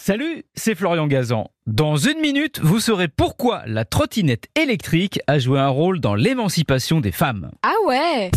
Salut, c'est Florian Gazan. Dans une minute, vous saurez pourquoi la trottinette électrique a joué un rôle dans l'émancipation des femmes. Ah ouais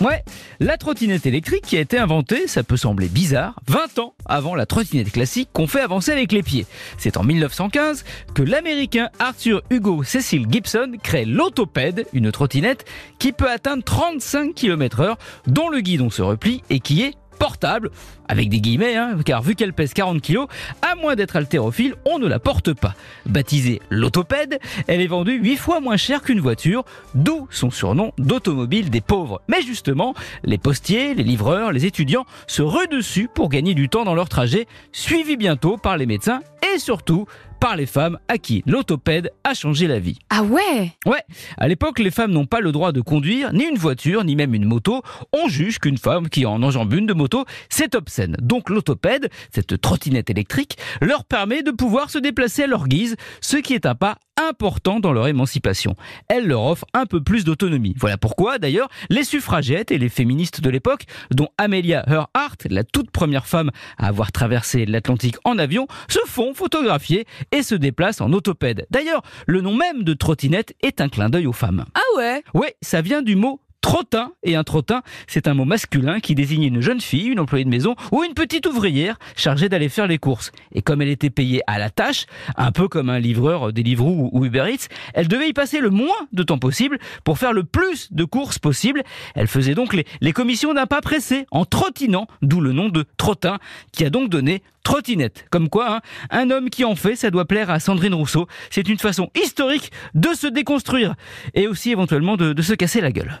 Ouais, la trottinette électrique qui a été inventée, ça peut sembler bizarre, 20 ans avant la trottinette classique qu'on fait avancer avec les pieds. C'est en 1915 que l'américain Arthur Hugo Cecil Gibson crée l'autopède, une trottinette qui peut atteindre 35 km heure, dont le guidon se replie et qui est portable, avec des guillemets, hein, car vu qu'elle pèse 40 kg, à moins d'être haltérophile, on ne la porte pas. Baptisée l'autopède, elle est vendue 8 fois moins cher qu'une voiture, d'où son surnom d'automobile des pauvres. Mais justement, les postiers, les livreurs, les étudiants se ruent dessus pour gagner du temps dans leur trajet, suivis bientôt par les médecins et surtout par les femmes à qui l'autopède a changé la vie. Ah ouais? Ouais, à l'époque, les femmes n'ont pas le droit de conduire ni une voiture, ni même une moto. On juge qu'une femme qui en enjambe une de moto, c'est obscène. Donc l'autopède, cette trottinette électrique, leur permet de pouvoir se déplacer à leur guise, ce qui est un pas important dans leur émancipation. Elle leur offre un peu plus d'autonomie. Voilà pourquoi, d'ailleurs, les suffragettes et les féministes de l'époque, dont Amelia Earhart, la toute première femme à avoir traversé l'Atlantique en avion, se font photographier et se déplacent en autopède. D'ailleurs, le nom même de trottinette est un clin d'œil aux femmes. Ah ouais? Ouais, ça vient du mot Trottin, et un trottin, c'est un mot masculin qui désigne une jeune fille, une employée de maison ou une petite ouvrière chargée d'aller faire les courses. Et comme elle était payée à la tâche, un peu comme un livreur Deliveroo ou Uber Eats, elle devait y passer le moins de temps possible pour faire le plus de courses possible. Elle faisait donc les, commissions d'un pas pressé, en trottinant, d'où le nom de trottin, qui a donc donné trottinette. Comme quoi, hein, un homme qui en fait, ça doit plaire à Sandrine Rousseau. C'est une façon historique de se déconstruire et aussi éventuellement de se casser la gueule.